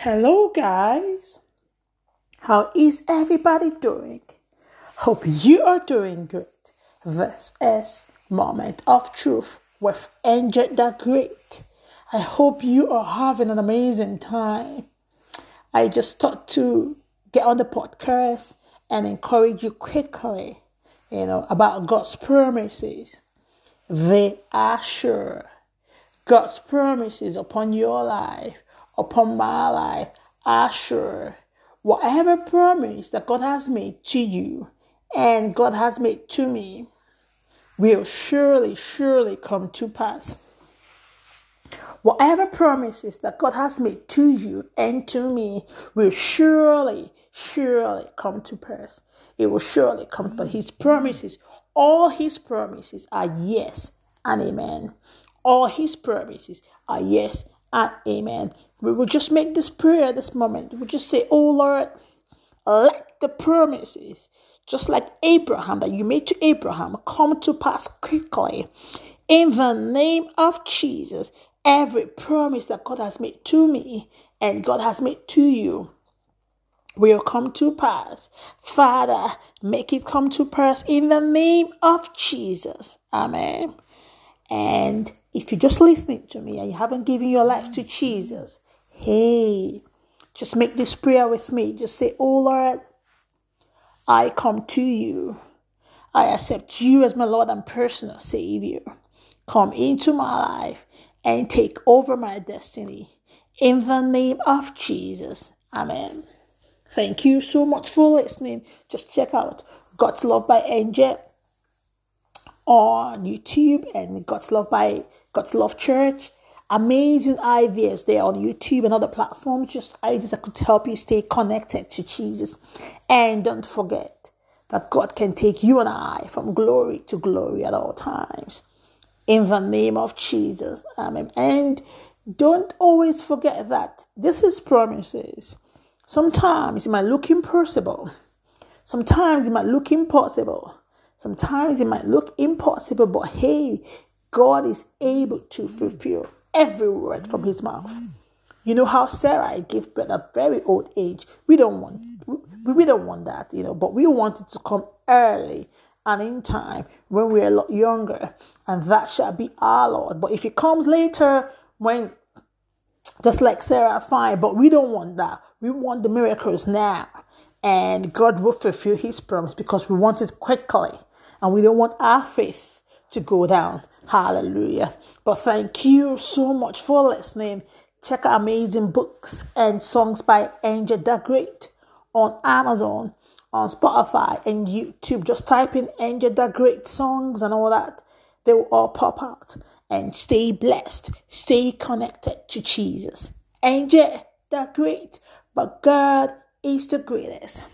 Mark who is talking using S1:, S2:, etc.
S1: Hello, guys. How is everybody doing? Hope you are doing great. This is Moment of Truth with Angel the Great. I hope you are having an amazing time. I just thought to get on the podcast and encourage you quickly, you know, about God's promises. They are sure. God's promises upon your life upon my life are sure. Whatever promise that God has made to you and God has made to me will surely, surely come to pass. Whatever promises that God has made to you and to me will surely, surely come to pass. It will surely come, but His promises, all His promises are yes and amen. All His promises are yes and amen. We will just make this prayer at this moment. We just say, Oh Lord, let the promises, just like Abraham, that you made to Abraham, come to pass quickly. In the name of Jesus, every promise that God has made to me and God has made to you will come to pass. Father, make it come to pass in the name of Jesus. Amen. And if you're just listening to me and you haven't given your life to Jesus, hey, just make this prayer with me. Just say, Oh Lord, I come to you. I accept you as my Lord and personal Savior. Come into my life and take over my destiny. In the name of Jesus. Amen. Thank you so much for listening. Just check out God's Love by Angel on YouTube and God's Love by God's Love Church. Amazing ideas there on YouTube and other platforms, just ideas that could help you stay connected to Jesus. And don't forget that God can take you and I from glory to glory at all times. In the name of Jesus. Amen. And don't always forget that this is promises. Sometimes it might look impossible. Sometimes it might look impossible. Sometimes it might look impossible, but hey, God is able to fulfill every word from his mouth. You know how Sarah gave birth at very old age. We don't want we, we don't want that, you know, but we want it to come early and in time when we're a lot younger, and that shall be our Lord. But if it comes later, when just like Sarah, fine, but we don't want that. We want the miracles now, and God will fulfill His promise because we want it quickly, and we don't want our faith to go down. Hallelujah. But thank you so much for listening. Check out amazing books and songs by Angel the Great on Amazon, on Spotify, and YouTube. Just type in Angel the Great songs and all that. They will all pop out. And stay blessed. Stay connected to Jesus. Angel the Great. But God is the greatest.